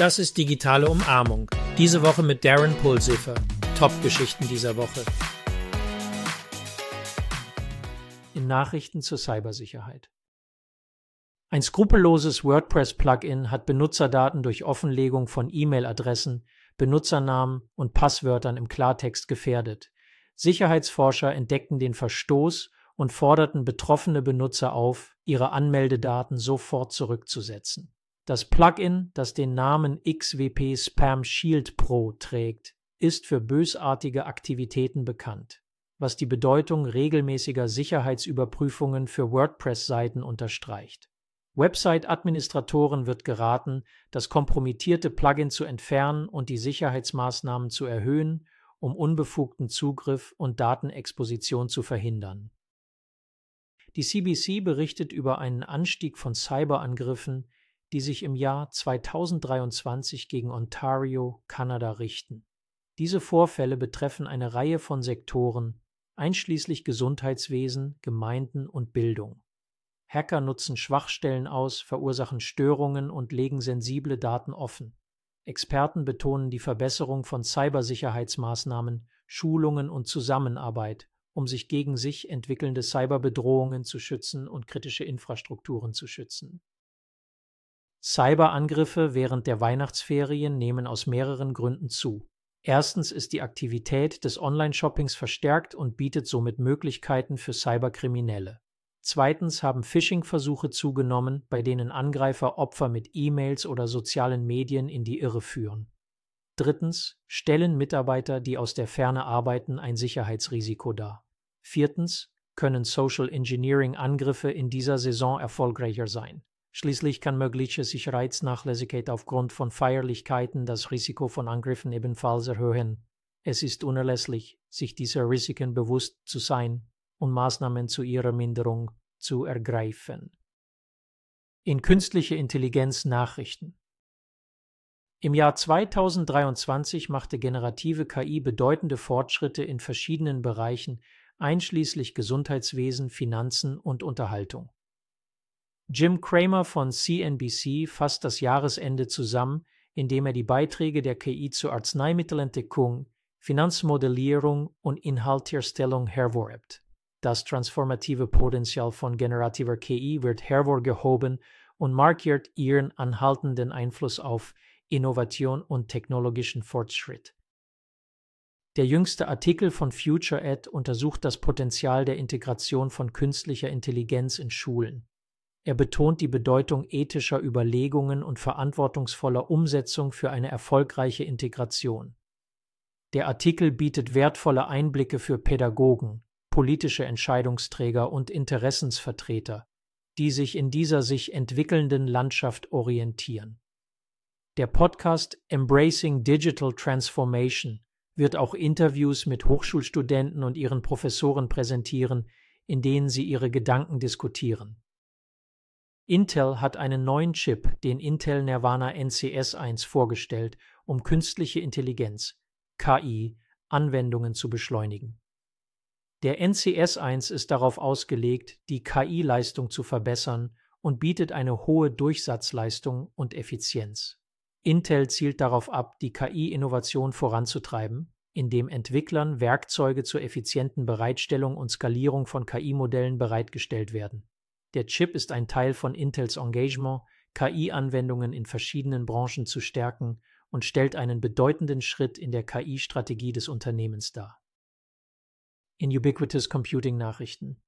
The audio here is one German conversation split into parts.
Das ist digitale Umarmung. Diese Woche mit Darren Pulsiffer. Top-Geschichten dieser Woche. In Nachrichten zur Cybersicherheit. Ein skrupelloses WordPress-Plugin hat Benutzerdaten durch Offenlegung von E-Mail-Adressen, Benutzernamen und Passwörtern im Klartext gefährdet. Sicherheitsforscher entdeckten den Verstoß und forderten betroffene Benutzer auf, ihre Anmeldedaten sofort zurückzusetzen. Das Plugin, das den Namen XWP Spam Shield Pro trägt, ist für bösartige Aktivitäten bekannt, was die Bedeutung regelmäßiger Sicherheitsüberprüfungen für WordPress-Seiten unterstreicht. Website-Administratoren wird geraten, das kompromittierte Plugin zu entfernen und die Sicherheitsmaßnahmen zu erhöhen, um unbefugten Zugriff und Datenexposition zu verhindern. Die CBC berichtet über einen Anstieg von Cyberangriffen, die sich im Jahr 2023 gegen Ontario, Kanada richten. Diese Vorfälle betreffen eine Reihe von Sektoren, einschließlich Gesundheitswesen, Gemeinden und Bildung. Hacker nutzen Schwachstellen aus, verursachen Störungen und legen sensible Daten offen. Experten betonen die Verbesserung von Cybersicherheitsmaßnahmen, Schulungen und Zusammenarbeit, um sich gegen sich entwickelnde Cyberbedrohungen zu schützen und kritische Infrastrukturen zu schützen. Cyberangriffe während der Weihnachtsferien nehmen aus mehreren Gründen zu. Erstens ist die Aktivität des Online-Shoppings verstärkt und bietet somit Möglichkeiten für Cyberkriminelle. Zweitens haben Phishing-Versuche zugenommen, bei denen Angreifer Opfer mit E-Mails oder sozialen Medien in die Irre führen. Drittens stellen Mitarbeiter, die aus der Ferne arbeiten, ein Sicherheitsrisiko dar. Viertens können Social Engineering Angriffe in dieser Saison erfolgreicher sein. Schließlich kann mögliche Sicherheitsnachlässigkeit aufgrund von Feierlichkeiten das Risiko von Angriffen ebenfalls erhöhen. Es ist unerlässlich, sich dieser Risiken bewusst zu sein und Maßnahmen zu ihrer Minderung zu ergreifen. In künstliche Intelligenz Nachrichten. Im Jahr 2023 machte generative KI bedeutende Fortschritte in verschiedenen Bereichen, einschließlich Gesundheitswesen, Finanzen und Unterhaltung. Jim Cramer von CNBC fasst das Jahresende zusammen, indem er die Beiträge der KI zur Arzneimittelentdeckung, Finanzmodellierung und Inhaltherstellung hervorhebt. Das transformative Potenzial von generativer KI wird hervorgehoben und markiert ihren anhaltenden Einfluss auf Innovation und technologischen Fortschritt. Der jüngste Artikel von FutureEd untersucht das Potenzial der Integration von künstlicher Intelligenz in Schulen. Er betont die Bedeutung ethischer Überlegungen und verantwortungsvoller Umsetzung für eine erfolgreiche Integration. Der Artikel bietet wertvolle Einblicke für Pädagogen, politische Entscheidungsträger und Interessensvertreter, die sich in dieser sich entwickelnden Landschaft orientieren. Der Podcast Embracing Digital Transformation wird auch Interviews mit Hochschulstudenten und ihren Professoren präsentieren, in denen sie ihre Gedanken diskutieren. Intel hat einen neuen Chip, den Intel Nervana NCS1, vorgestellt, um künstliche Intelligenz, KI, Anwendungen zu beschleunigen. Der NCS1 ist darauf ausgelegt, die KI-Leistung zu verbessern und bietet eine hohe Durchsatzleistung und Effizienz. Intel zielt darauf ab, die KI-Innovation voranzutreiben, indem Entwicklern Werkzeuge zur effizienten Bereitstellung und Skalierung von KI-Modellen bereitgestellt werden. Der Chip ist ein Teil von Intels Engagement, KI-Anwendungen in verschiedenen Branchen zu stärken und stellt einen bedeutenden Schritt in der KI-Strategie des Unternehmens dar in Ubiquitous Computing Nachrichten.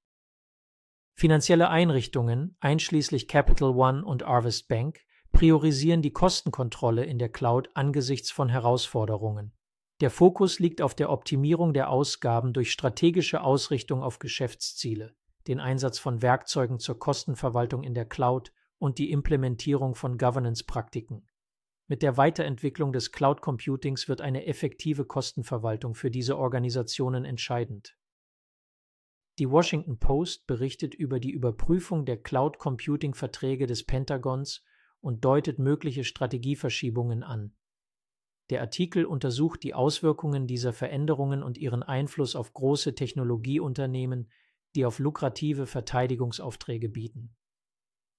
Finanzielle Einrichtungen, einschließlich Capital One und Harvest Bank, priorisieren die Kostenkontrolle in der Cloud angesichts von Herausforderungen. Der Fokus liegt auf der Optimierung der Ausgaben durch strategische Ausrichtung auf Geschäftsziele, den Einsatz von Werkzeugen zur Kostenverwaltung in der Cloud und die Implementierung von Governance-Praktiken. Mit der Weiterentwicklung des Cloud Computings wird eine effektive Kostenverwaltung für diese Organisationen entscheidend. Die Washington Post berichtet über die Überprüfung der Cloud Computing Verträge des Pentagons und deutet mögliche Strategieverschiebungen an. Der Artikel untersucht die Auswirkungen dieser Veränderungen und ihren Einfluss auf große Technologieunternehmen, die auf lukrative Verteidigungsaufträge bieten.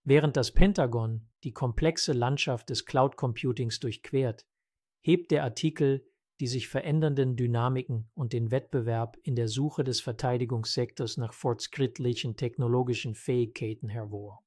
Während das Pentagon die komplexe Landschaft des Cloud Computings durchquert, hebt der Artikel die sich verändernden Dynamiken und den Wettbewerb in der Suche des Verteidigungssektors nach fortschrittlichen technologischen Fähigkeiten hervor.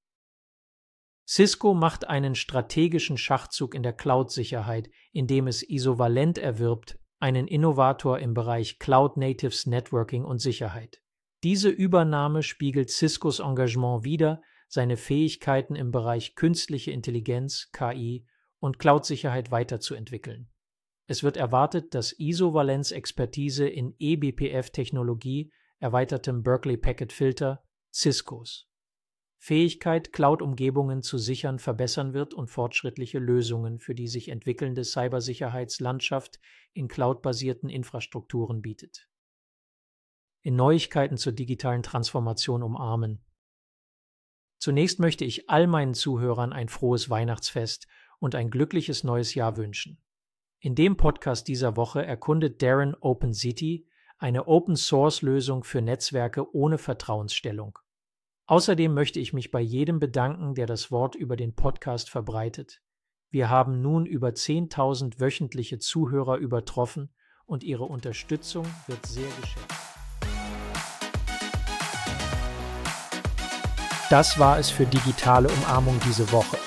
Cisco macht einen strategischen Schachzug in der Cloud-Sicherheit, indem es Isovalent erwirbt, einen Innovator im Bereich Cloud Natives Networking und Sicherheit. Diese Übernahme spiegelt Ciscos Engagement wider, seine Fähigkeiten im Bereich künstliche Intelligenz, KI und Cloud-Sicherheit weiterzuentwickeln. Es wird erwartet, dass Isovalenz-Expertise in eBPF-Technologie, erweitertem Berkeley Packet Filter, Ciscos Fähigkeit, Cloud-Umgebungen zu sichern, verbessern wird und fortschrittliche Lösungen für die sich entwickelnde Cybersicherheitslandschaft in cloudbasierten Infrastrukturen bietet. In Neuigkeiten zur digitalen Transformation umarmen. Zunächst möchte ich all meinen Zuhörern ein frohes Weihnachtsfest und ein glückliches neues Jahr wünschen. In dem Podcast dieser Woche erkundet Darren OpenCity eine Open-Source-Lösung für Netzwerke ohne Vertrauensstellung. Außerdem möchte ich mich bei jedem bedanken, der das Wort über den Podcast verbreitet. Wir haben nun über 10.000 wöchentliche Zuhörer übertroffen und Ihre Unterstützung wird sehr geschätzt. Das war es für digitale Umarmung diese Woche.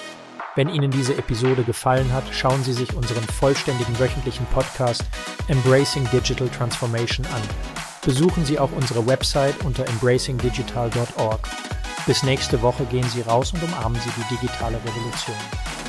Wenn Ihnen diese Episode gefallen hat, schauen Sie sich unseren vollständigen wöchentlichen Podcast Embracing Digital Transformation an. Besuchen Sie auch unsere Website unter embracingdigital.org. Bis nächste Woche gehen Sie raus und umarmen Sie die digitale Revolution.